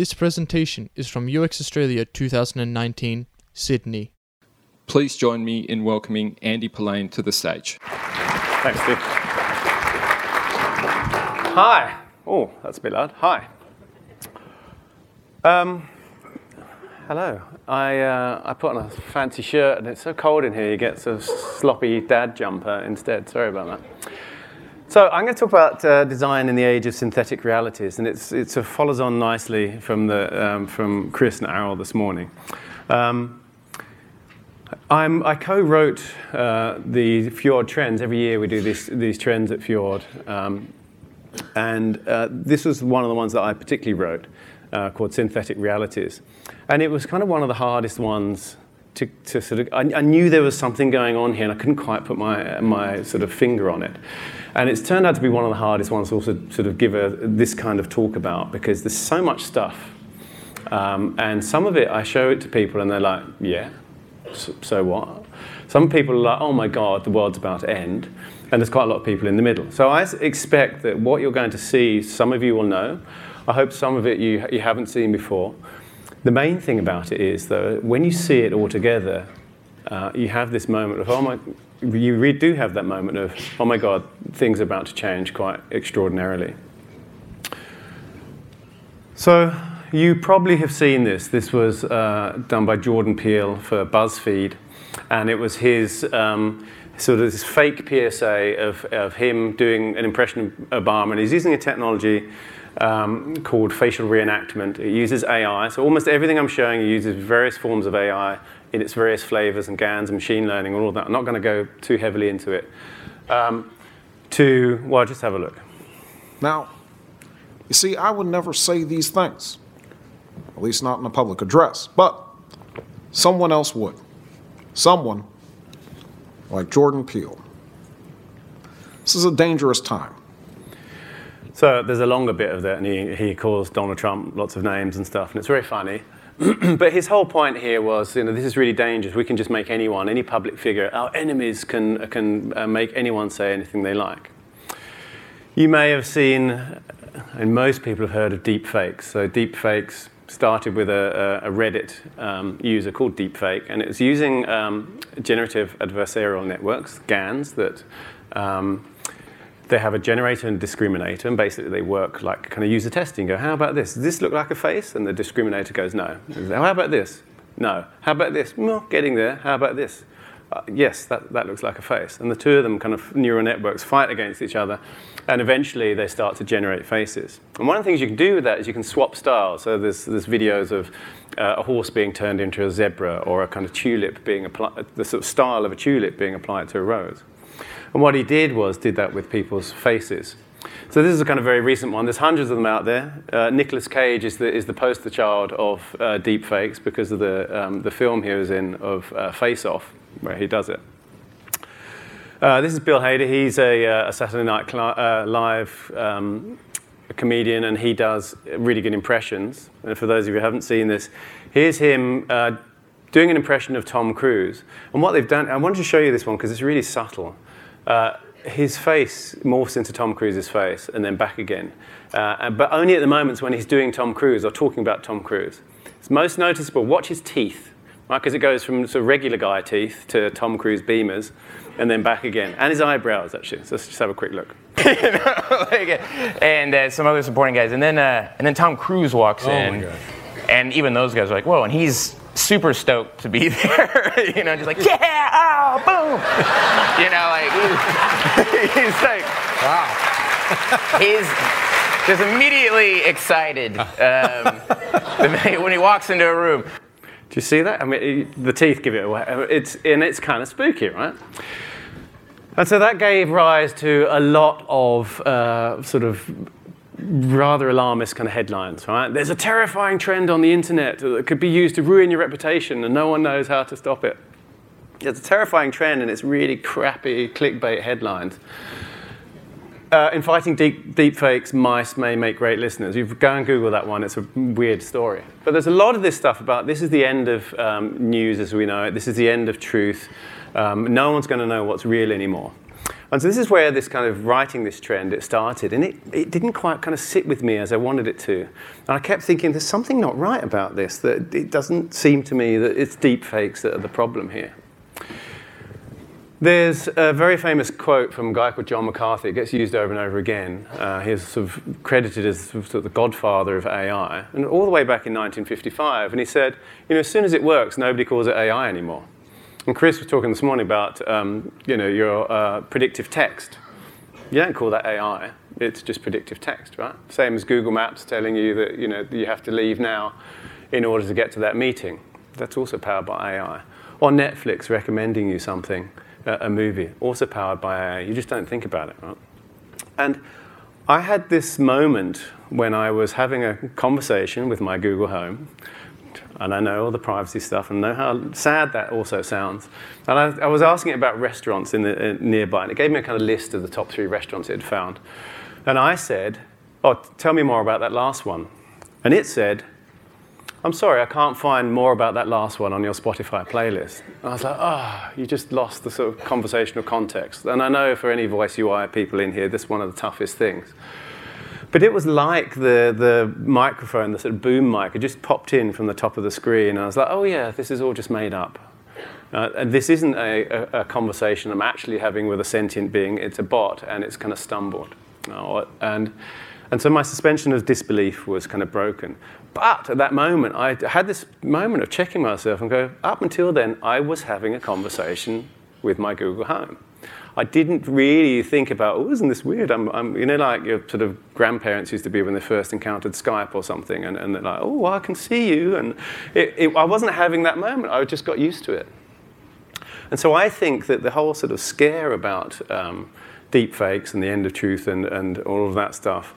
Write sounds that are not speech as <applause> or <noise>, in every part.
This presentation is from UX Australia 2019, Sydney. Please join me in welcoming Andy Polaine to the stage. Thanks, Steve. Hi. Oh, that's a bit loud. Hi. Um, hello. I, uh, I put on a fancy shirt and it's so cold in here you get a sloppy dad jumper instead. Sorry about that. So I'm going to talk about uh, design in the age of synthetic realities, and it's, it sort of follows on nicely from, the, um, from Chris and Errol this morning. Um, i co-wrote uh, the Fjord trends. Every year we do this, these trends at Fjord, um, and uh, this was one of the ones that I particularly wrote, uh, called Synthetic Realities, and it was kind of one of the hardest ones to, to sort of. I, I, knew there was something going on here, and I couldn't quite put my my sort of finger on it. And it's turned out to be one of the hardest ones to also sort of give a, this kind of talk about because there's so much stuff. Um, and some of it, I show it to people and they're like, yeah, so, so what? Some people are like, oh my God, the world's about to end. And there's quite a lot of people in the middle. So I expect that what you're going to see, some of you will know. I hope some of it you, you haven't seen before. The main thing about it is, though, when you see it all together, uh, you have this moment of, oh my, you really do have that moment of, oh my God, things are about to change quite extraordinarily. So you probably have seen this. This was uh, done by Jordan Peele for BuzzFeed, and it was his um, sort of this fake PSA of, of him doing an impression of Obama, and he's using a technology um, called facial reenactment. It uses AI, so almost everything I'm showing you uses various forms of AI in its various flavors and GANs and machine learning and all that. I'm not going to go too heavily into it. Um, to, well, just have a look. Now, you see, I would never say these things, at least not in a public address, but someone else would. Someone like Jordan Peele. This is a dangerous time. So there's a longer bit of that, and he, he calls Donald Trump lots of names and stuff, and it's very funny. <clears throat> but his whole point here was, you know, this is really dangerous. We can just make anyone, any public figure, our enemies can, can uh, make anyone say anything they like. You may have seen, and most people have heard of deepfakes. So deepfakes started with a, a Reddit um, user called Deepfake, and it was using um, generative adversarial networks, GANs, that um, they have a generator and discriminator, and basically they work like kind of user testing. Go, how about this? Does this look like a face? And the discriminator goes, no. How about this? No. How about this? Well, getting there. How about this? Uh, yes, that, that looks like a face. And the two of them kind of neural networks fight against each other, and eventually they start to generate faces. And one of the things you can do with that is you can swap styles. So there's, there's videos of uh, a horse being turned into a zebra, or a kind of tulip being applied, the sort of style of a tulip being applied to a rose. And what he did was did that with people's faces. So this is a kind of very recent one. There's hundreds of them out there. Uh, Nicolas Cage is the, is the poster child of uh, deep fakes because of the, um, the film he was in of uh, Face Off, where he does it. Uh, this is Bill Hader. He's a, uh, a Saturday Night uh, Live um, comedian, and he does really good impressions. And for those of you who haven't seen this, here's him doing an impression of Tom Cruise. And what they've done, I wanted to show you this one because it's really subtle. Uh, his face morphs into Tom Cruise's face and then back again. Uh, but only at the moments when he's doing Tom Cruise or talking about Tom Cruise. It's most noticeable. Watch his teeth, right? Because it goes from sort of regular guy teeth to Tom Cruise beamers and then back again. And his eyebrows, actually. So let's just have a quick look. <laughs> and uh, some other supporting guys. And then, uh, and then Tom Cruise walks oh in. And even those guys are like, whoa, and he's super stoked to be <laughs> there. you know, just like, yeah, oh, boom. you know, like, he's, <laughs> he's like, wow. <laughs> he's just immediately excited um, when he walks into a room. Do you see that? I mean, the teeth give it away. It's, and it's kind of spooky, right? And so that gave rise to a lot of uh, sort of rather alarmist kind of headlines, right? There's a terrifying trend on the internet that could be used to ruin your reputation and no one knows how to stop it. It's a terrifying trend and it's really crappy clickbait headlines. Uh, in fighting deep, deep fakes, mice may make great listeners. You go and Google that one, it's a weird story. But there's a lot of this stuff about this is the end of um, news as we know it, this is the end of truth. Um, no one's going to know what's real anymore. And so this is where this kind of writing this trend, it started. And it, it didn't quite kind of sit with me as I wanted it to. And I kept thinking, there's something not right about this, that it doesn't seem to me that it's deep fakes that are the problem here. There's a very famous quote from a guy called John McCarthy. It gets used over and over again. Uh, he's sort of credited as sort of the godfather of AI, and all the way back in 1955. And he said, you know, as soon as it works, nobody calls it AI anymore. And Chris was talking this morning about, um, you know, your uh, predictive text. You don't call that AI. It's just predictive text, right? Same as Google Maps telling you that, you know, you have to leave now in order to get to that meeting. That's also powered by AI. Or Netflix recommending you something a movie, also powered by AI. You just don't think about it, right? And I had this moment when I was having a conversation with my Google Home, and I know all the privacy stuff and know how sad that also sounds. And I, I was asking it about restaurants in the, uh, nearby, and it gave me a kind of list of the top three restaurants it had found. And I said, Oh, tell me more about that last one. And it said, I'm sorry, I can't find more about that last one on your Spotify playlist. And I was like, ah, oh, you just lost the sort of conversational context. And I know for any voice UI people in here, this is one of the toughest things. But it was like the, the microphone, the sort of boom mic, it just popped in from the top of the screen. And I was like, oh, yeah, this is all just made up. Uh, and this isn't a, a, a, conversation I'm actually having with a sentient being, it's a bot, and it's kind of stumbled. Uh, and, and so my suspension of disbelief was kind of broken. But at that moment, I had this moment of checking myself and go, up until then, I was having a conversation with my Google Home. I didn't really think about, oh, isn't this weird? I'm, I'm, you know, like your sort of grandparents used to be when they first encountered Skype or something, and, and they're like, oh, I can see you. And it, it, I wasn't having that moment. I just got used to it. And so I think that the whole sort of scare about um, deep fakes and the end of truth and, and all of that stuff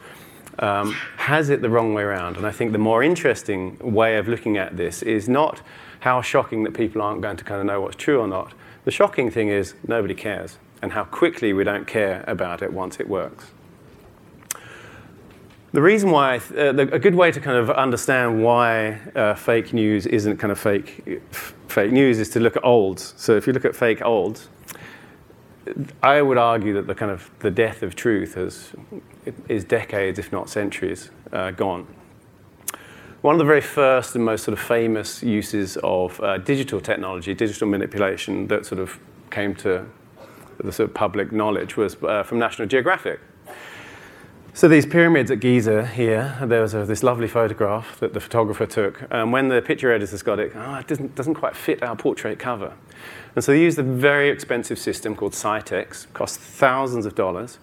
um, has it the wrong way around. And I think the more interesting way of looking at this is not how shocking that people aren't going to kind of know what's true or not. The shocking thing is nobody cares, and how quickly we don't care about it once it works. The reason why, uh, the, a good way to kind of understand why uh, fake news isn't kind of fake, f- fake news is to look at olds. So if you look at fake olds, I would argue that the kind of the death of truth has is decades, if not centuries, uh, gone. One of the very first and most sort of famous uses of uh, digital technology, digital manipulation, that sort of came to the sort of public knowledge was uh, from National Geographic. So these pyramids at Giza here, there was a, this lovely photograph that the photographer took. And when the picture editors got it, oh, it doesn't, doesn't quite fit our portrait cover. And so they used a very expensive system called Scitex, cost thousands of dollars,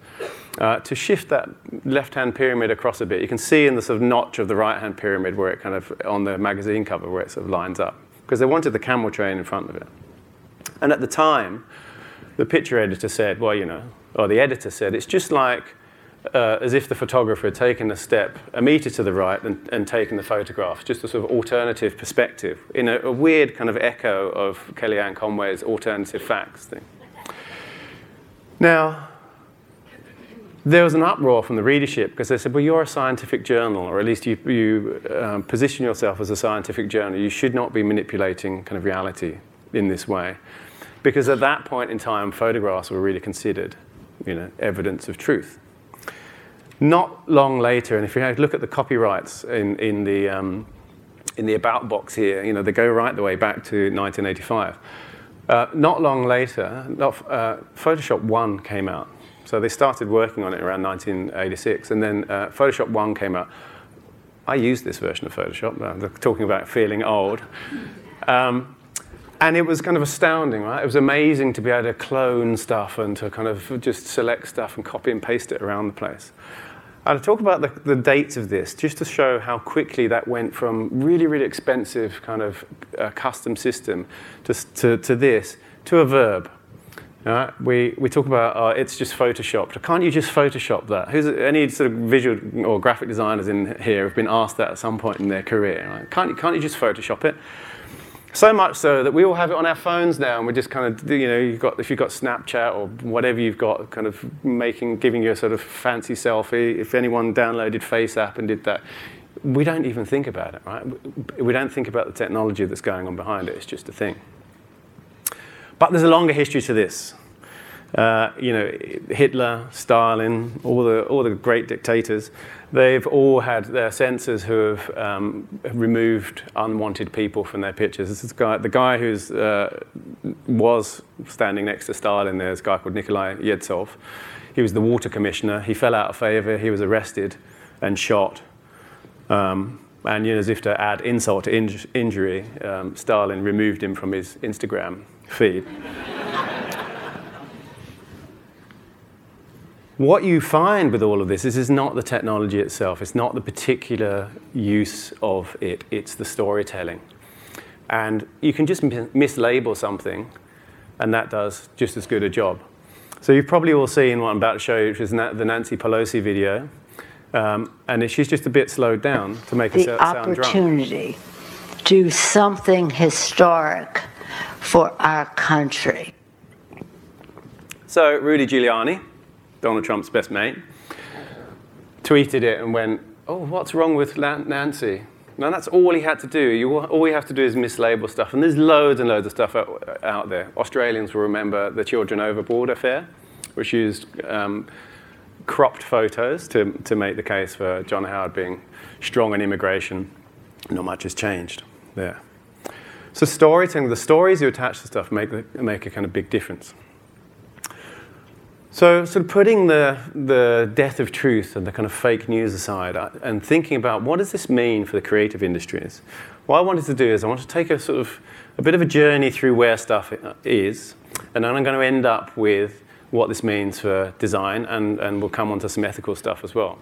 uh, to shift that left-hand pyramid across a bit. You can see in the sort of notch of the right-hand pyramid where it kind of, on the magazine cover, where it sort of lines up. Because they wanted the camel train in front of it. And at the time, the picture editor said, well, you know, or the editor said, it's just like uh, as if the photographer had taken a step a meter to the right and, and taken the photograph, just a sort of alternative perspective, in a, a weird kind of echo of Kellyanne Conway's alternative facts thing. Now, there was an uproar from the readership because they said, well, you're a scientific journal, or at least you, you um, position yourself as a scientific journal. You should not be manipulating kind of reality in this way. Because at that point in time, photographs were really considered you know, evidence of truth. Not long later, and if you look at the copyrights in, in, the, um, in the about box here, you know, they go right the way back to 1985. Uh, not long later, not, uh, Photoshop 1 came out. So they started working on it around 1986, and then uh, Photoshop 1 came out. I used this version of Photoshop. Uh, talking about feeling old. Um, and it was kind of astounding, right? It was amazing to be able to clone stuff and to kind of just select stuff and copy and paste it around the place. I'll talk about the, the, dates of this just to show how quickly that went from really, really expensive kind of uh, custom system to, to, to, this, to a verb. Right? We, we talk about uh, it's just photoshopped. Can't you just Photoshop that? Who's, any sort of visual or graphic designers in here have been asked that at some point in their career? Right? Can't, you, can't you just Photoshop it? So much so that we all have it on our phones now, and we're just kind of, you know, you've got if you've got Snapchat or whatever you've got, kind of making, giving you a sort of fancy selfie. If anyone downloaded FaceApp and did that, we don't even think about it, right? We don't think about the technology that's going on behind it. It's just a thing. But there's a longer history to this. Uh, you know, Hitler, Stalin, all the, all the great dictators, they've all had their censors who have um, removed unwanted people from their pictures. This is guy, the guy who uh, was standing next to Stalin there is a guy called Nikolai Yevtsov. He was the water commissioner. He fell out of favor. He was arrested and shot. Um, and you know, as if to add insult to inj- injury, um, Stalin removed him from his Instagram feed. What you find with all of this is, is not the technology itself, it's not the particular use of it, it's the storytelling. And you can just mislabel something, and that does just as good a job. So you've probably all seen what I'm about to show you, which is the Nancy Pelosi video. Um, and she's just a bit slowed down to make the herself sound drunk. opportunity do something historic for our country. So Rudy Giuliani, Donald Trump's best mate, tweeted it and went, "Oh, what's wrong with Nancy?" Now that's all he had to do. You, all you have to do is mislabel stuff, and there's loads and loads of stuff out, out there. Australians will remember the Children Overboard affair, which used um, cropped photos to, to make the case for John Howard being strong on immigration. Not much has changed there. So storytelling, the stories you attach to stuff make, make a kind of big difference. So, sort of putting the, the death of truth and the kind of fake news aside uh, and thinking about what does this mean for the creative industries, what I wanted to do is I want to take a sort of a bit of a journey through where stuff is, and then I'm going to end up with what this means for design, and, and we'll come on to some ethical stuff as well.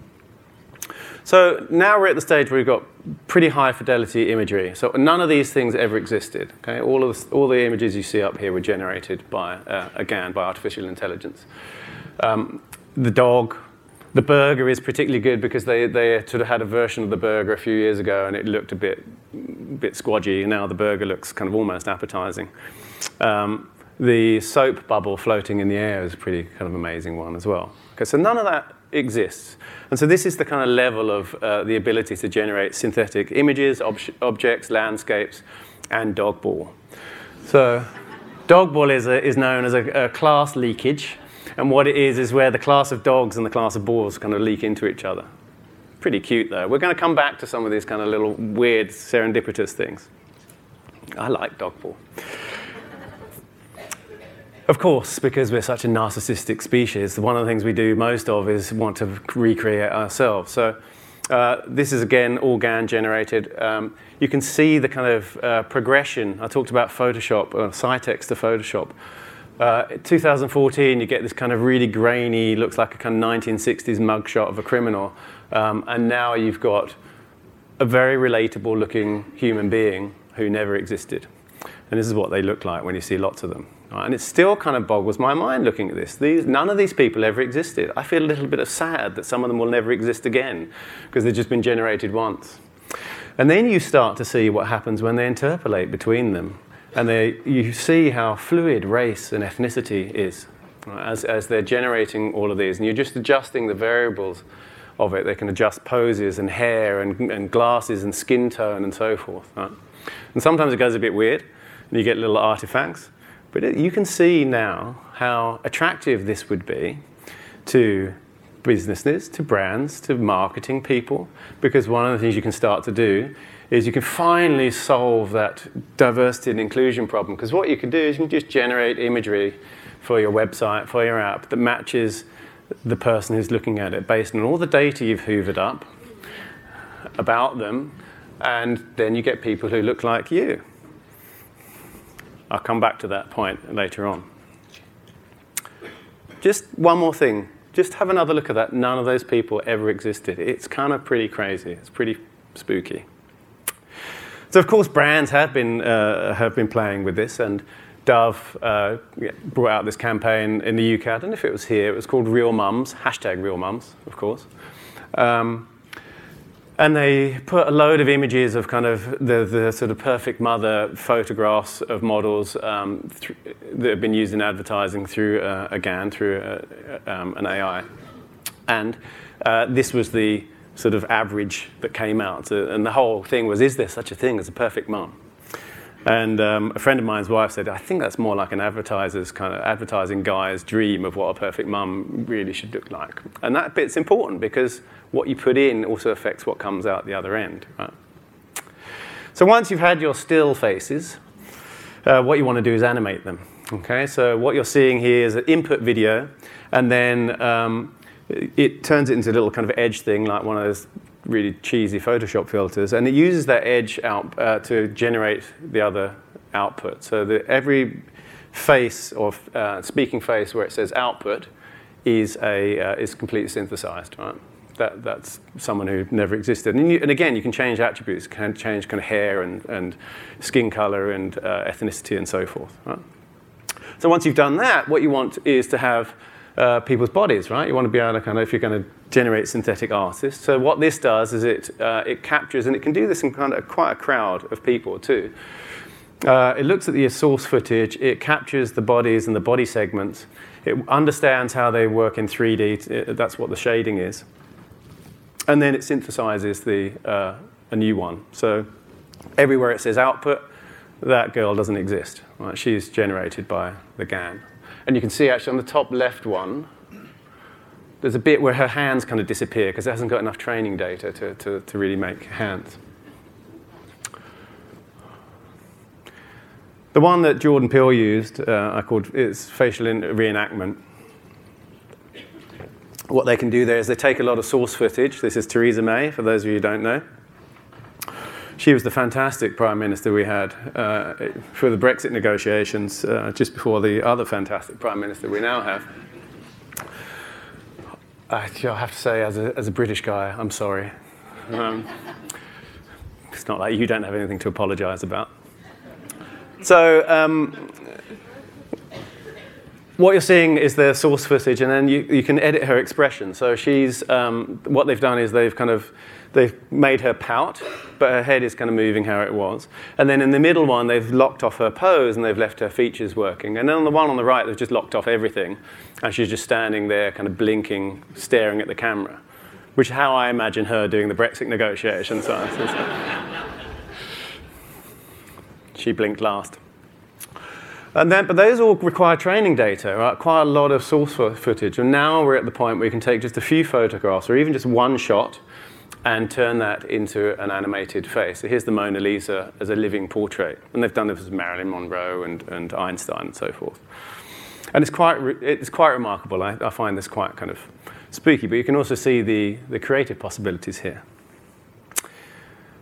So now we're at the stage where we've got pretty high fidelity imagery. So none of these things ever existed. Okay? All, of the, all the images you see up here were generated by, uh, again, by artificial intelligence. Um, the dog, the burger is particularly good because they, they sort of had a version of the burger a few years ago and it looked a bit, bit squodgy. Now the burger looks kind of almost appetizing. Um, the soap bubble floating in the air is a pretty kind of amazing one as well. Okay, so none of that exists. And so this is the kind of level of uh, the ability to generate synthetic images, ob- objects, landscapes, and dogball. So dogball is, a, is known as a, a class leakage. And what it is is where the class of dogs and the class of boars kind of leak into each other. Pretty cute though. We're going to come back to some of these kind of little weird serendipitous things. I like dogball. Of course, because we're such a narcissistic species, one of the things we do most of is want to recreate ourselves. So uh, this is again all GAN generated. Um, you can see the kind of uh, progression. I talked about Photoshop, Scitex to Photoshop. Uh, 2014, you get this kind of really grainy, looks like a kind of 1960s mugshot of a criminal. Um, and now you've got a very relatable looking human being who never existed. And this is what they look like when you see lots of them. Right? And it still kind of boggles my mind looking at this. These, none of these people ever existed. I feel a little bit of sad that some of them will never exist again because they've just been generated once. And then you start to see what happens when they interpolate between them. And they, you see how fluid race and ethnicity is as, as they're generating all of these. And you're just adjusting the variables of it. They can adjust poses and hair and, and glasses and skin tone and so forth. Right? And sometimes it goes a bit weird, and you get little artifacts. But it, you can see now how attractive this would be to businesses, to brands, to marketing people, because one of the things you can start to do is you can finally solve that diversity and inclusion problem. Because what you can do is you can just generate imagery for your website, for your app that matches the person who's looking at it based on all the data you've hoovered up about them, and then you get people who look like you. I'll come back to that point later on. Just one more thing. Just have another look at that. None of those people ever existed. It's kind of pretty crazy. It's pretty spooky. So, of course, brands have been, uh, have been playing with this, and Dove uh, brought out this campaign in the UK. I don't know if it was here. It was called Real Mums, hashtag Real Mums, of course. Um, and they put a load of images of kind of the, the sort of perfect mother photographs of models um, th- that have been used in advertising through uh, a GAN, through uh, um, an AI. And uh, this was the sort of average that came out. and the whole thing was, is there such a thing as a perfect mom? And um, a friend of mine's wife said, I think that's more like an advertiser's kind of advertising guy's dream of what a perfect mum really should look like. And that bit's important because what you put in also affects what comes out the other end. Right? So once you've had your still faces, uh, what you want to do is animate them. Okay, so what you're seeing here is an input video, and then um, it turns it into a little kind of edge thing, like one of those really cheesy Photoshop filters, and it uses that edge out uh, to generate the other output. So that every face or uh, speaking face where it says output is a uh, is completely synthesized. Right? That, that's someone who never existed. And, you, and, again, you can change attributes, can change kind of hair and, and skin color and uh, ethnicity and so forth. Right? So once you've done that, what you want is to have uh, people's bodies, right? You want to be able to kind of, if you're going to generate synthetic artists. So what this does is it, uh, it captures, and it can do this in kind of quite a crowd of people too. Uh, it looks at the source footage, it captures the bodies and the body segments, it understands how they work in 3D, it, that's what the shading is. And then it synthesizes the, uh, a new one. So everywhere it says output, that girl doesn't exist. Right? She's generated by the GAN. And you can see actually on the top left one, there's a bit where her hands kind of disappear because it hasn't got enough training data to, to, to really make hands. The one that Jordan Peele used, uh, I called it's facial reenactment. What they can do there is they take a lot of source footage. This is Theresa May, for those of you who don't know. She was the fantastic prime minister we had uh, for the Brexit negotiations uh, just before the other fantastic prime minister we now have. I, have to say, as a, as a British guy, I'm sorry. Um, it's not like you don't have anything to apologize about. So, um, what you're seeing is the source footage, and then you, you can edit her expression. So she's um, what they've done is they've kind of they've made her pout, but her head is kind of moving how it was. And then in the middle one, they've locked off her pose and they've left her features working. And then on the one on the right, they've just locked off everything, and she's just standing there, kind of blinking, staring at the camera, which is how I imagine her doing the Brexit negotiations. <laughs> she blinked last. And then, but those all require training data, right? Quite a lot of source footage. And now we're at the point where we can take just a few photographs or even just one shot and turn that into an animated face. So here's the Mona Lisa as a living portrait. And they've done this with Marilyn Monroe and, and Einstein and so forth. And it's quite, it's quite remarkable. I, I find this quite kind of spooky, but you can also see the, the creative possibilities here.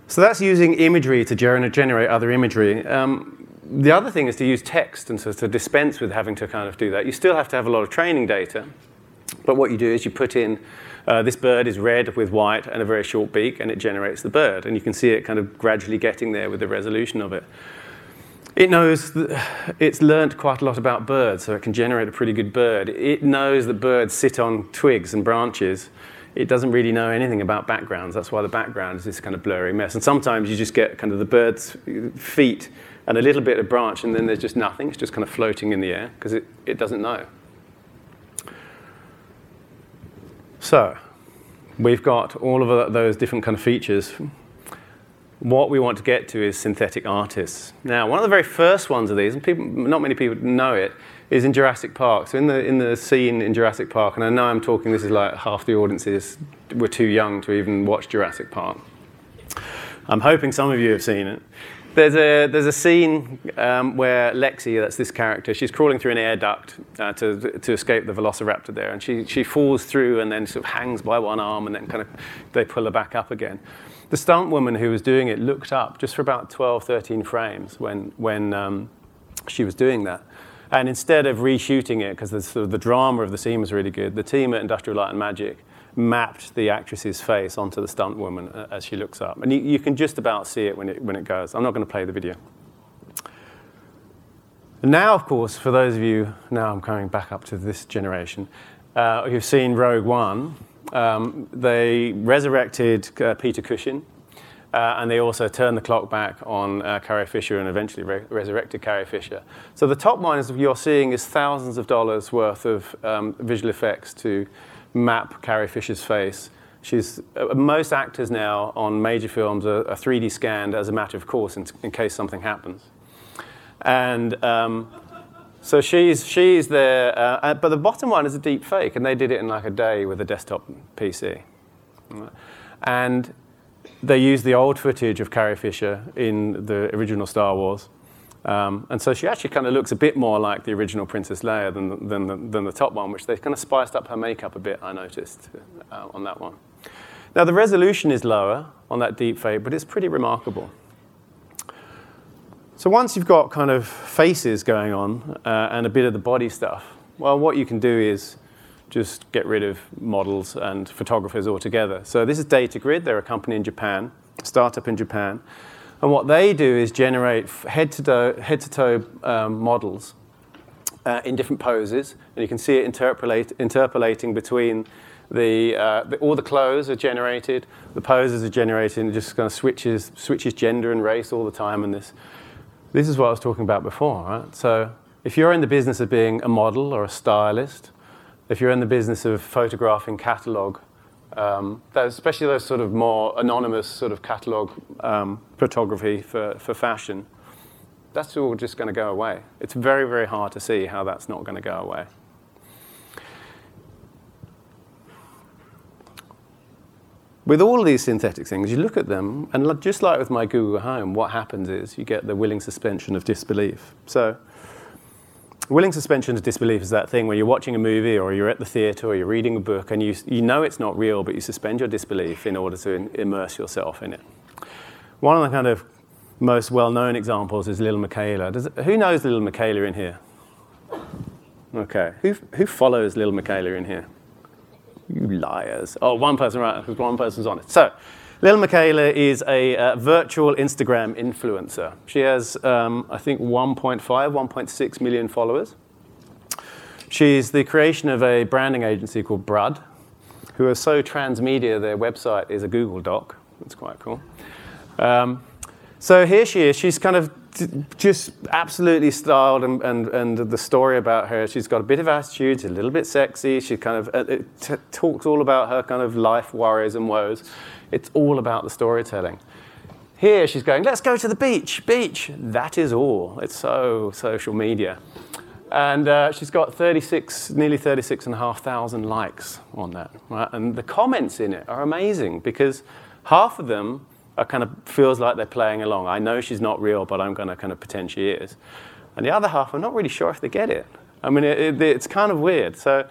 So that's using imagery to generate other imagery. Um, the other thing is to use text and so to dispense with having to kind of do that. You still have to have a lot of training data, but what you do is you put in uh, this bird is red with white and a very short beak, and it generates the bird. And you can see it kind of gradually getting there with the resolution of it. It knows it's learned quite a lot about birds, so it can generate a pretty good bird. It knows that birds sit on twigs and branches. It doesn't really know anything about backgrounds. That's why the background is this kind of blurry mess. And sometimes you just get kind of the bird's feet and a little bit of branch, and then there's just nothing. It's just kind of floating in the air because it, it doesn't know. So, we've got all of those different kind of features. What we want to get to is synthetic artists. Now, one of the very first ones of these, and people, not many people know it, is in Jurassic Park. So in the in the scene in Jurassic Park, and I know I'm talking. This is like half the audiences were too young to even watch Jurassic Park. I'm hoping some of you have seen it. There's a, there's a scene um, where Lexi, that's this character, she's crawling through an air duct uh, to, to escape the velociraptor there. And she, she falls through and then sort of hangs by one arm and then kind of they pull her back up again. The stunt woman who was doing it looked up just for about 12, 13 frames when, when um, she was doing that. And instead of reshooting it, because the, sort of the drama of the scene was really good, the team at Industrial Light and Magic mapped the actress's face onto the stunt woman uh, as she looks up. And you, you can just about see it when it, when it goes. I'm not going to play the video. Now, of course, for those of you, now I'm coming back up to this generation, uh, who've seen Rogue One, um, they resurrected uh, Peter Cushing, uh, and they also turned the clock back on uh, Carrie Fisher and eventually re- resurrected Carrie Fisher. So the top line is you're seeing is thousands of dollars worth of um, visual effects to map Carrie Fisher's face. She's, uh, most actors now on major films are, are, 3D scanned as a matter of course in, in, case something happens. And um, so she's, she's there, uh, uh, but the bottom one is a deep fake, and they did it in like a day with a desktop PC. And they used the old footage of Carrie Fisher in the original Star Wars. Um, and so she actually kind of looks a bit more like the original Princess Leia than, than, the, than the top one, which they kind of spiced up her makeup a bit, I noticed, uh, on that one. Now, the resolution is lower on that deep fake, but it's pretty remarkable. So once you've got kind of faces going on uh, and a bit of the body stuff, well, what you can do is just get rid of models and photographers altogether. So this is DataGrid. They're a company in Japan, startup in Japan. And what they do is generate head-to-toe, head-to-toe um, models uh, in different poses. And you can see it interpolate, interpolating between the, uh, the, all the clothes are generated, the poses are generated, and it just kind of switches, switches gender and race all the time. And this, this is what I was talking about before, right? So if you're in the business of being a model or a stylist, if you're in the business of photographing catalog, um, especially those sort of more anonymous sort of catalog um, photography for, for fashion, that's all just going to go away. It's very, very hard to see how that's not going to go away. With all these synthetic things, you look at them, and just like with my Google Home, what happens is you get the willing suspension of disbelief. So willing suspension of disbelief is that thing where you're watching a movie or you're at the theater or you're reading a book and you, you know it's not real, but you suspend your disbelief in order to in, immerse yourself in it. One of the kind of most well-known examples is Lil Miquela. Does, who knows Lil Miquela in here? Okay. Who, who follows Lil Miquela in here? You liars. Oh, one person, right, because one person's on it. So, Lil Miquela is a uh, virtual Instagram influencer. She has, um, I think, 1.5, 1.6 million followers. She's the creation of a branding agency called Brud, who are so transmedia, their website is a Google Doc. That's quite cool. Um, so here she is. She's kind of just absolutely styled, and, and, and the story about her, she's got a bit of attitude, she's a little bit sexy. She kind of uh, t- talks all about her kind of life worries and woes. It's all about the storytelling. Here she's going, let's go to the beach, beach. That is all. It's so social media. And uh, she's got 36, nearly 36,500 likes on that. Right? And the comments in it are amazing because half of them kind of feels like they're playing along. I know she's not real, but I'm going to kind of pretend she is. And the other half, I'm not really sure if they get it. I mean, it, it, it's kind of weird. So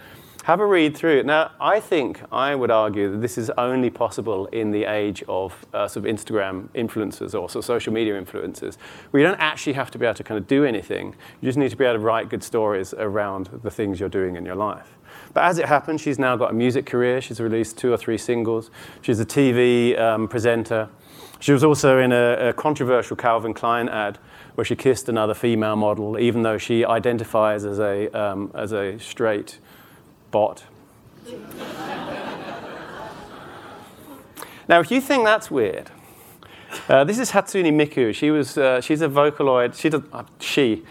have a read through it. Now, I think, I would argue that this is only possible in the age of uh, sort of Instagram influencers or sort of social media influencers, where you don't actually have to be able to kind of do anything. You just need to be able to write good stories around the things you're doing in your life. But as it happens, she's now got a music career. She's released two or three singles. She's a TV um, presenter. She was also in a, a controversial Calvin Klein ad where she kissed another female model, even though she identifies as a, um, as a straight bot. now, if you think that's weird, uh, this is Hatsune Miku. She was, uh, she's a Vocaloid. She, does, uh, she,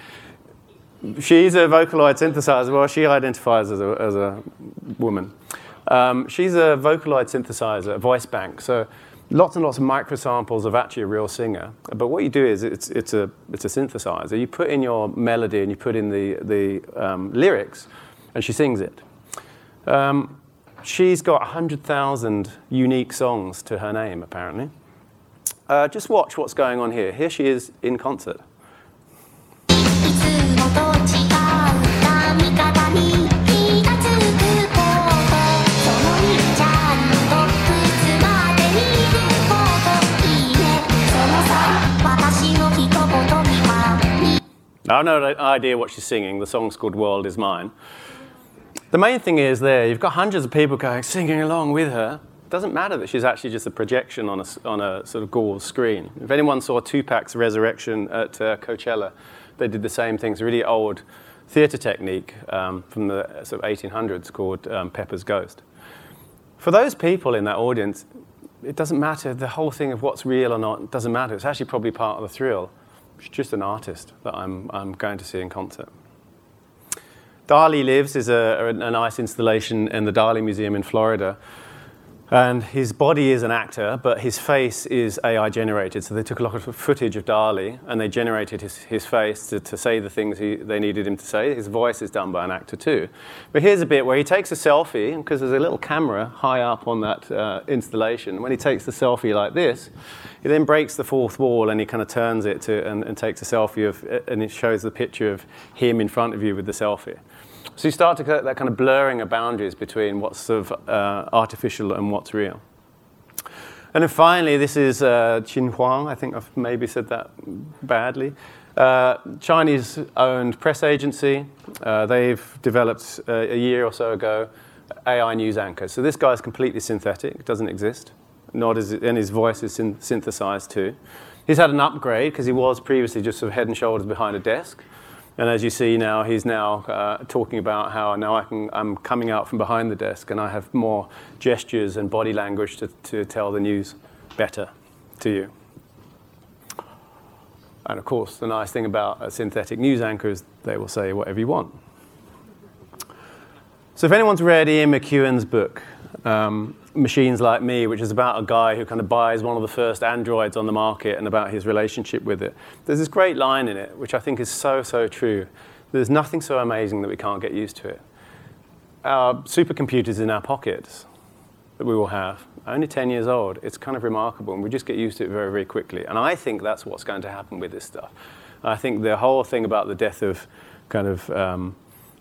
she's a Vocaloid synthesizer. Well, she identifies as a, as a woman. Um, she's a Vocaloid synthesizer, a voice bank. So lots and lots of microsamples of actually a real singer. But what you do is it's, it's, a, it's a synthesizer. You put in your melody and you put in the, the um, lyrics, and she sings it. Um, she's got 100,000 unique songs to her name, apparently. Uh, just watch what's going on here. Here she is in concert. I have no idea what she's singing. The song's called World Is Mine. The main thing is there, you've got hundreds of people going, singing along with her. It doesn't matter that she's actually just a projection on a, on a sort of gauze screen. If anyone saw Tupac's Resurrection at uh, Coachella, they did the same thing. It's a really old theatre technique um, from the sort of 1800s called um, Pepper's Ghost. For those people in that audience, it doesn't matter. The whole thing of what's real or not doesn't matter. It's actually probably part of the thrill. She's just an artist that I'm, I'm going to see in concert. Dali Lives is a, a, nice installation in the Dali Museum in Florida. And his body is an actor, but his face is AI generated. So they took a lot of footage of Dali and they generated his, his face to, to say the things he, they needed him to say. His voice is done by an actor too. But here's a bit where he takes a selfie, because there's a little camera high up on that uh, installation. When he takes the selfie like this, he then breaks the fourth wall and he kind of turns it to, and, and takes a selfie of, and it shows the picture of him in front of you with the selfie. So you start to get that kind of blurring of boundaries between what's sort of uh, artificial and what's real. And then finally, this is uh, Xinhua. I think I've maybe said that badly. Uh, Chinese owned press agency. Uh, they've developed uh, a year or so ago AI news anchors. So this guy is completely synthetic, doesn't exist. Not and his voice is synthesized too. He's had an upgrade because he was previously just sort of head and shoulders behind a desk. And as you see now, he's now uh, talking about how now I can, I'm coming out from behind the desk and I have more gestures and body language to, to tell the news better to you. And of course, the nice thing about a synthetic news anchor is they will say whatever you want. So if anyone's read Ian McEwan's book, um, Machines Like Me, which is about a guy who kind of buys one of the first androids on the market and about his relationship with it. There's this great line in it, which I think is so, so true. There's nothing so amazing that we can't get used to it. Our supercomputers in our pockets that we will have, only 10 years old, it's kind of remarkable, and we just get used to it very, very quickly. And I think that's what's going to happen with this stuff. I think the whole thing about the death of kind of, um,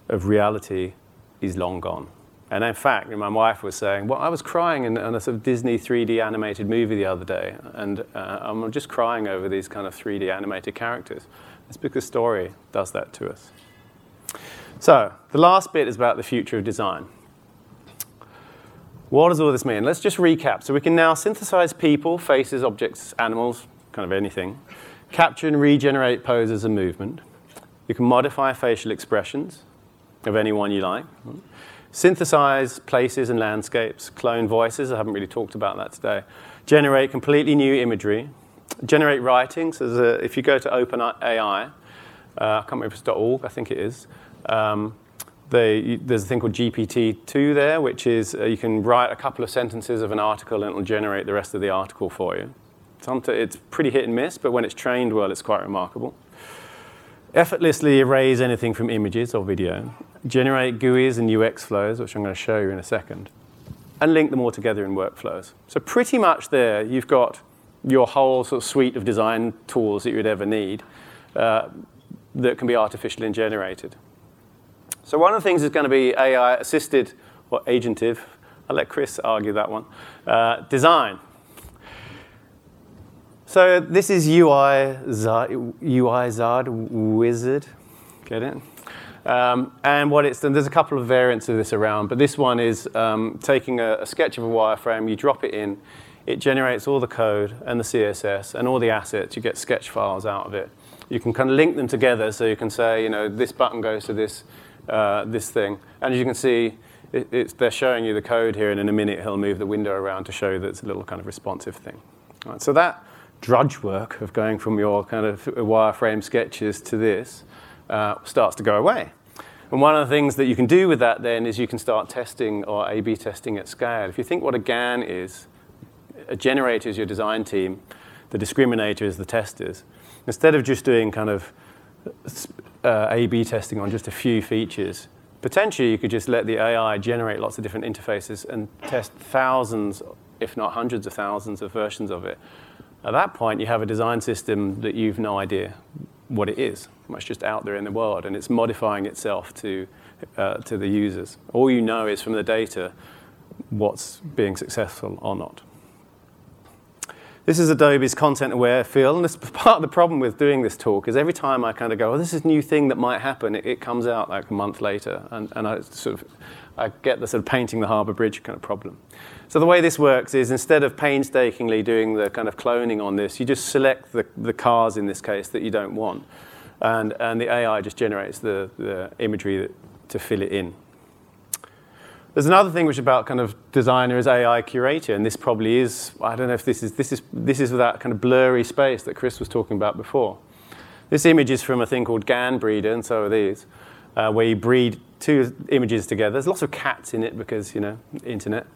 of reality is long gone. And in fact, my wife was saying, well, I was crying in, in a sort of Disney 3D animated movie the other day, and uh, I'm just crying over these kind of 3D animated characters. It's because story does that to us. So, the last bit is about the future of design. What does all this mean? Let's just recap. So, we can now synthesize people, faces, objects, animals, kind of anything, capture and regenerate poses and movement. You can modify facial expressions of anyone you like synthesize places and landscapes, clone voices, I haven't really talked about that today, generate completely new imagery, generate writings. So if you go to OpenAI, uh, I can't remember if it's .org, I think it is, um, they, there's a thing called GPT-2 there, which is uh, you can write a couple of sentences of an article and it'll generate the rest of the article for you. It's pretty hit and miss, but when it's trained well, it's quite remarkable. Effortlessly erase anything from images or video generate GUIs and UX flows, which I'm going to show you in a second, and link them all together in workflows. So pretty much there, you've got your whole sort of suite of design tools that you would ever need uh, that can be artificially generated. So one of the things is going to be AI assisted or agentive. I'll let Chris argue that one. Uh, design. So this is UI Zard, UI Zard Wizard. Get it? Um, and what it's done, there's a couple of variants of this around, but this one is um, taking a, a, sketch of a wireframe, you drop it in, it generates all the code and the CSS and all the assets, you get sketch files out of it. You can kind of link them together so you can say, you know, this button goes to this, uh, this thing. And as you can see, it, they're showing you the code here, and in a minute he'll move the window around to show that it's a little kind of responsive thing. Right, so that drudge work of going from your kind of wireframe sketches to this uh, starts to go away. And one of the things that you can do with that then is you can start testing or A B testing at scale. If you think what a GAN is, a generator is your design team, the discriminator is the testers. Instead of just doing kind of uh, A B testing on just a few features, potentially you could just let the AI generate lots of different interfaces and test thousands, if not hundreds of thousands of versions of it. At that point, you have a design system that you've no idea what it is. It's just out there in the world, and it's modifying itself to, uh, to the users. All you know is from the data what's being successful or not. This is Adobe's content aware fill, and this <laughs> part of the problem with doing this talk is every time I kind of go, oh, this is a new thing that might happen, it, it comes out like a month later, and, and I sort of I get the sort of painting the harbour bridge kind of problem. So the way this works is instead of painstakingly doing the kind of cloning on this, you just select the, the cars in this case that you don't want. And, and the AI just generates the, the imagery that, to fill it in. There's another thing which about kind of designer as AI curator, and this probably is, I don't know if this is, this is, this is that kind of blurry space that Chris was talking about before. This image is from a thing called GAN Breeder, and so are these, uh, where you breed two images together. There's lots of cats in it because, you know, internet.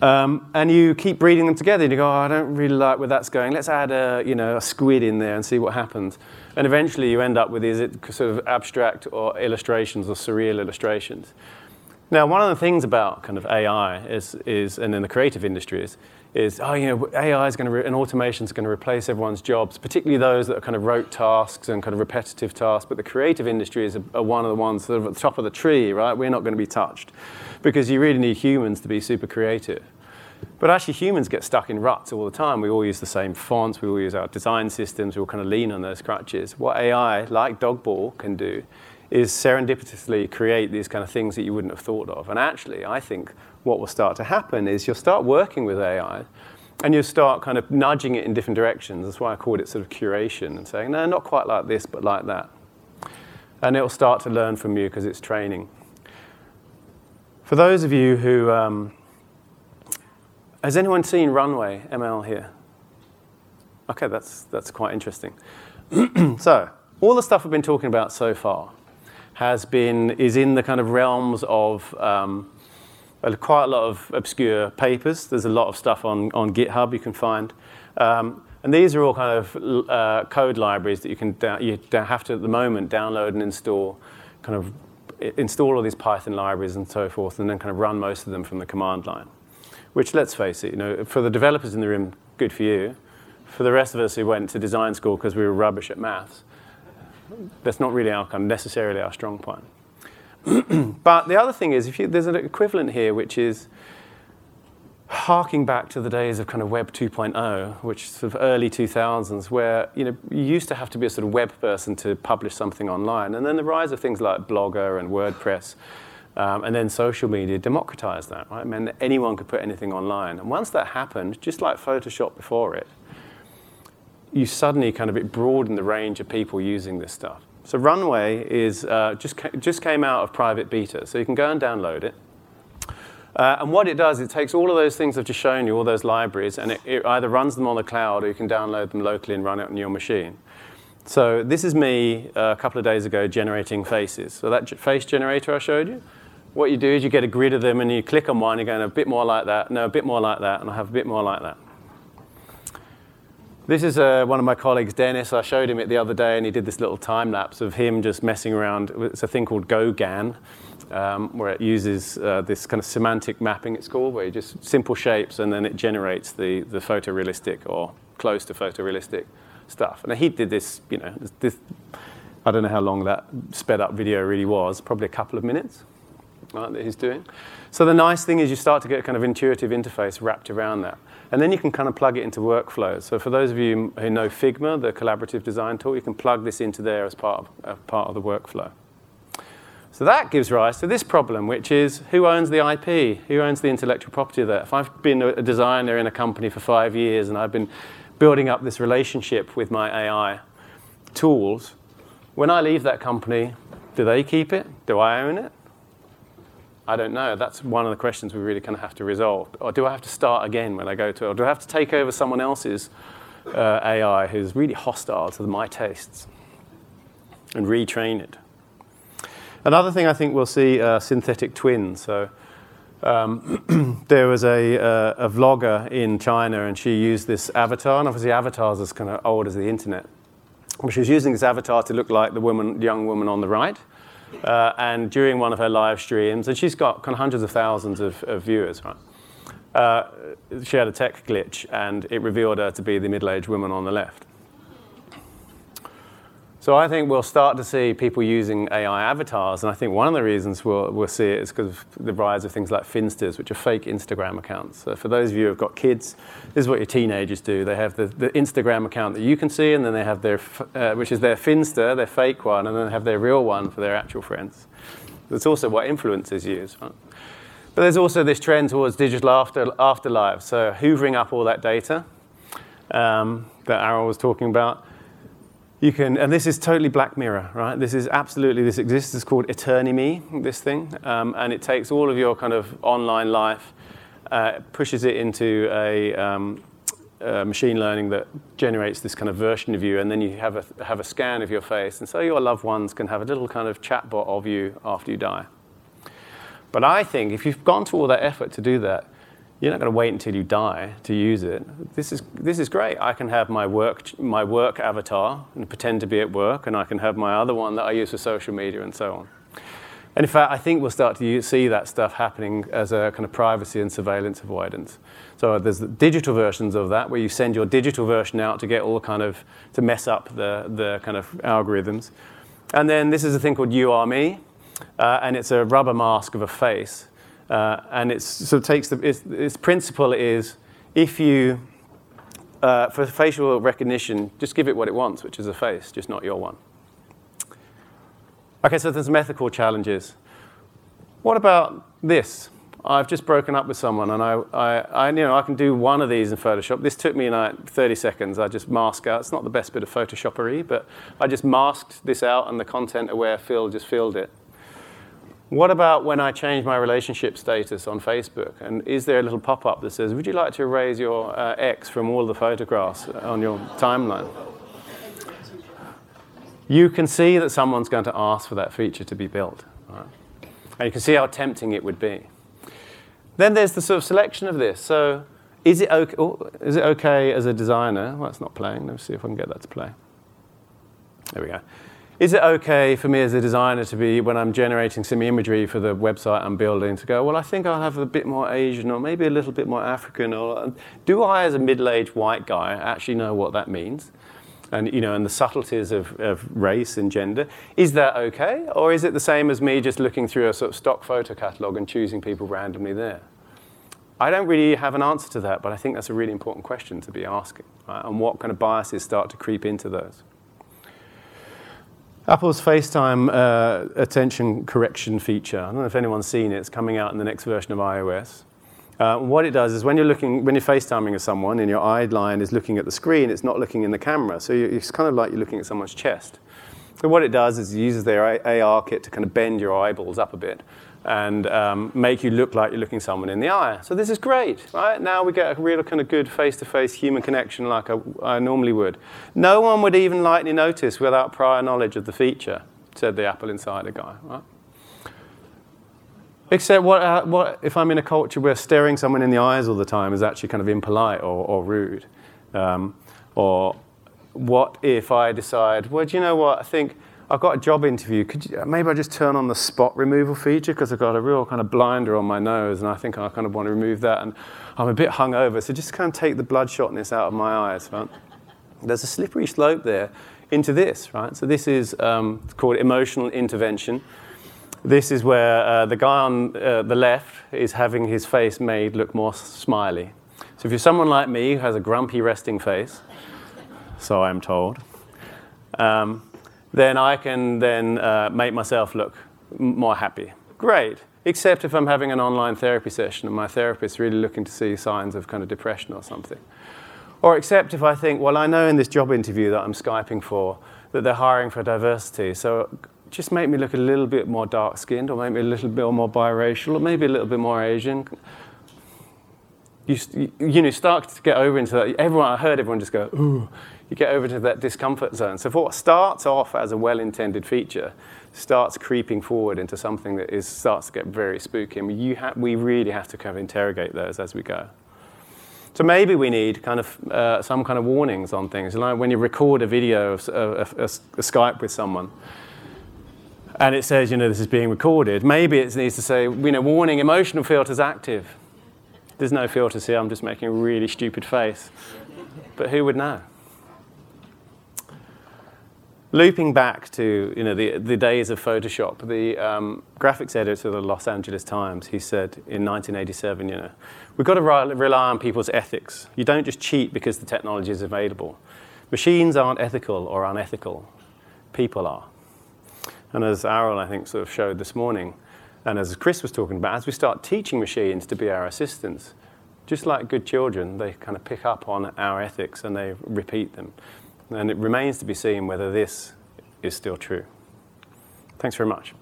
Um, and you keep breeding them together, and you go, oh, I don't really like where that's going. Let's add a, you know, a squid in there and see what happens. And eventually you end up with these sort of abstract or illustrations or surreal illustrations. Now, one of the things about kind of AI is, is and in the creative industries, is, oh, you know, AI is going to, re- and automation is going to replace everyone's jobs, particularly those that are kind of rote tasks and kind of repetitive tasks. But the creative industry is a, a one of the ones sort of at the top of the tree, right? We're not going to be touched because you really need humans to be super creative. But actually, humans get stuck in ruts all the time. We all use the same fonts, we all use our design systems, we all kind of lean on those crutches. What AI, like Dogball, can do is serendipitously create these kind of things that you wouldn't have thought of. And actually, I think what will start to happen is you'll start working with AI and you'll start kind of nudging it in different directions. That's why I called it sort of curation and saying, no, not quite like this, but like that. And it'll start to learn from you because it's training. For those of you who, um, has anyone seen Runway ML here? Okay, that's, that's quite interesting. <clears throat> so, all the stuff we've been talking about so far has been, is in the kind of realms of um, quite a lot of obscure papers. There's a lot of stuff on, on GitHub you can find. Um, and these are all kind of uh, code libraries that you can you have to at the moment download and install, kind of install all these Python libraries and so forth, and then kind of run most of them from the command line. Which, let's face it, you know, for the developers in the room, good for you. For the rest of us who went to design school because we were rubbish at maths, that's not really our kind of necessarily our strong point. <clears throat> but the other thing is, if you, there's an equivalent here, which is harking back to the days of kind of Web 2.0, which sort of early 2000s, where you know you used to have to be a sort of web person to publish something online, and then the rise of things like Blogger and WordPress, um, and then social media democratized that. Right, meant that anyone could put anything online, and once that happened, just like Photoshop before it, you suddenly kind of it broadened the range of people using this stuff. So Runway is uh, just ca- just came out of private beta, so you can go and download it. Uh, and what it does, it takes all of those things I've just shown you, all those libraries, and it, it, either runs them on the cloud or you can download them locally and run it on your machine. So this is me uh, a couple of days ago generating faces. So that face generator I showed you, what you do is you get a grid of them and you click on one, you're going a bit more like that, no, a bit more like that, and I have a bit more like that. This is uh, one of my colleagues, Dennis. I showed him it the other day, and he did this little time lapse of him just messing around. It's a thing called GauGAN, um, where it uses uh, this kind of semantic mapping, it's called, where you just simple shapes and then it generates the, the photorealistic or close to photorealistic stuff. And he did this, you know, this, I don't know how long that sped up video really was, probably a couple of minutes right, that he's doing. So the nice thing is you start to get a kind of intuitive interface wrapped around that. And then you can kind of plug it into workflows. So for those of you who know Figma, the collaborative design tool, you can plug this into there as part of, uh, part of the workflow. So that gives rise to this problem, which is who owns the IP? Who owns the intellectual property there? If I've been a designer in a company for five years and I've been building up this relationship with my AI tools, when I leave that company, do they keep it? Do I own it? I don't know. That's one of the questions we really kind of have to resolve. Or do I have to start again when I go to it? Or do I have to take over someone else's uh, AI who's really hostile to my tastes and retrain it? Another thing I think we'll see are synthetic twins. So um, <clears throat> there was a, uh, a vlogger in China, and she used this avatar, and obviously avatars are kind of old as the internet. But she was using this avatar to look like the woman, young woman on the right. Uh, and during one of her live streams, and she's got kind of hundreds of thousands of, of viewers, right? Uh, she had a tech glitch, and it revealed her to be the middle-aged woman on the left. So I think we'll start to see people using AI avatars, and I think one of the reasons we'll, we'll see it is because of the rise of things like Finstas, which are fake Instagram accounts. So for those of you who've got kids, this is what your teenagers do. They have the, the Instagram account that you can see, and then they have their, uh, which is their Finsta, their fake one, and then they have their real one for their actual friends. That's also what influencers use. Right? But there's also this trend towards digital after, afterlife. So hoovering up all that data um, that Aaron was talking about you can, and this is totally Black Mirror, right? This is absolutely, this exists. It's called Eternime, this thing. Um, and it takes all of your kind of online life, uh, pushes it into a, um, a, machine learning that generates this kind of version of you, and then you have a, have a scan of your face. And so your loved ones can have a little kind of chatbot of you after you die. But I think if you've gone to all that effort to do that, You're not going to wait until you die to use it. This is, this is great. I can have my work, my work avatar and pretend to be at work, and I can have my other one that I use for social media and so on. And in fact, I think we'll start to use, see that stuff happening as a kind of privacy and surveillance avoidance. So there's the digital versions of that where you send your digital version out to get all kind of to mess up the, the kind of algorithms. And then this is a thing called You Are Me, uh, and it's a rubber mask of a face uh, and it of takes the, its, its principle is if you, uh, for facial recognition, just give it what it wants, which is a face, just not your one. Okay, so there's some ethical challenges. What about this? I've just broken up with someone, and I, I, I, you know, I can do one of these in Photoshop. This took me like 30 seconds. I just mask out. It's not the best bit of Photoshoppery, but I just masked this out, and the content-aware fill just filled it. What about when I change my relationship status on Facebook? And is there a little pop up that says, Would you like to erase your uh, ex from all the photographs on your timeline? You can see that someone's going to ask for that feature to be built. Right? And you can see how tempting it would be. Then there's the sort of selection of this. So, is it okay, oh, is it okay as a designer? Well, it's not playing. Let me see if I can get that to play. There we go is it okay for me as a designer to be, when I'm generating some imagery for the website I'm building, to go, well, I think I'll have a bit more Asian or maybe a little bit more African? Or do I, as a middle-aged white guy, actually know what that means? And, you know, and the subtleties of, of race and gender. Is that okay? Or is it the same as me just looking through a sort of stock photo catalogue and choosing people randomly there? I don't really have an answer to that, but I think that's a really important question to be asking. Right? And what kind of biases start to creep into those? Apple's FaceTime uh, attention correction feature. I don't know if anyone's seen it. It's coming out in the next version of iOS. Uh, what it does is when you're looking, when you're FaceTiming with someone and your eye line is looking at the screen, it's not looking in the camera. So it's kind of like you're looking at someone's chest. So what it does is it uses their AR kit to kind of bend your eyeballs up a bit and um, make you look like you're looking someone in the eye. So this is great, right? Now we get a real kind of good face-to-face human connection like I, I normally would. No one would even lightly notice without prior knowledge of the feature, said the Apple Insider guy, right? Except what, uh, what if I'm in a culture where staring someone in the eyes all the time is actually kind of impolite or, or rude? Um, or what if I decide, well, do you know what, I think I've got a job interview. Could you, maybe I just turn on the spot removal feature because I've got a real kind of blinder on my nose, and I think I kind of want to remove that. And I'm a bit hungover, so just kind of take the bloodshotness out of my eyes. Right? There's a slippery slope there into this, right? So this is um, called emotional intervention. This is where uh, the guy on uh, the left is having his face made look more smiley. So if you're someone like me who has a grumpy resting face, so I'm told. Um, then I can then uh, make myself look more happy. Great. Except if I'm having an online therapy session and my therapist is really looking to see signs of kind of depression or something. Or except if I think, well, I know in this job interview that I'm Skyping for that they're hiring for diversity, so just make me look a little bit more dark skinned, or make me a little bit more biracial, or maybe a little bit more Asian. You, you know, start to get over into that. Everyone, I heard everyone just go, ooh, you get over to that discomfort zone. So what starts off as a well-intended feature starts creeping forward into something that is, starts to get very spooky. And you ha- we really have to kind of interrogate those as we go. So maybe we need kind of uh, some kind of warnings on things. Like when you record a video of a, a, a Skype with someone, and it says, you know, this is being recorded. Maybe it needs to say, you know, warning, emotional filters active. There's no filters here. I'm just making a really stupid face. But who would know? looping back to you know, the, the days of Photoshop, the um, graphics editor of the Los Angeles Times, he said in 1987, you know, we've got to rely on people's ethics. You don't just cheat because the technology is available. Machines aren't ethical or unethical. People are. And as Aaron, I think, sort of showed this morning, and as Chris was talking about, as we start teaching machines to be our assistants, just like good children, they kind of pick up on our ethics and they repeat them. And it remains to be seen whether this is still true. Thanks very much.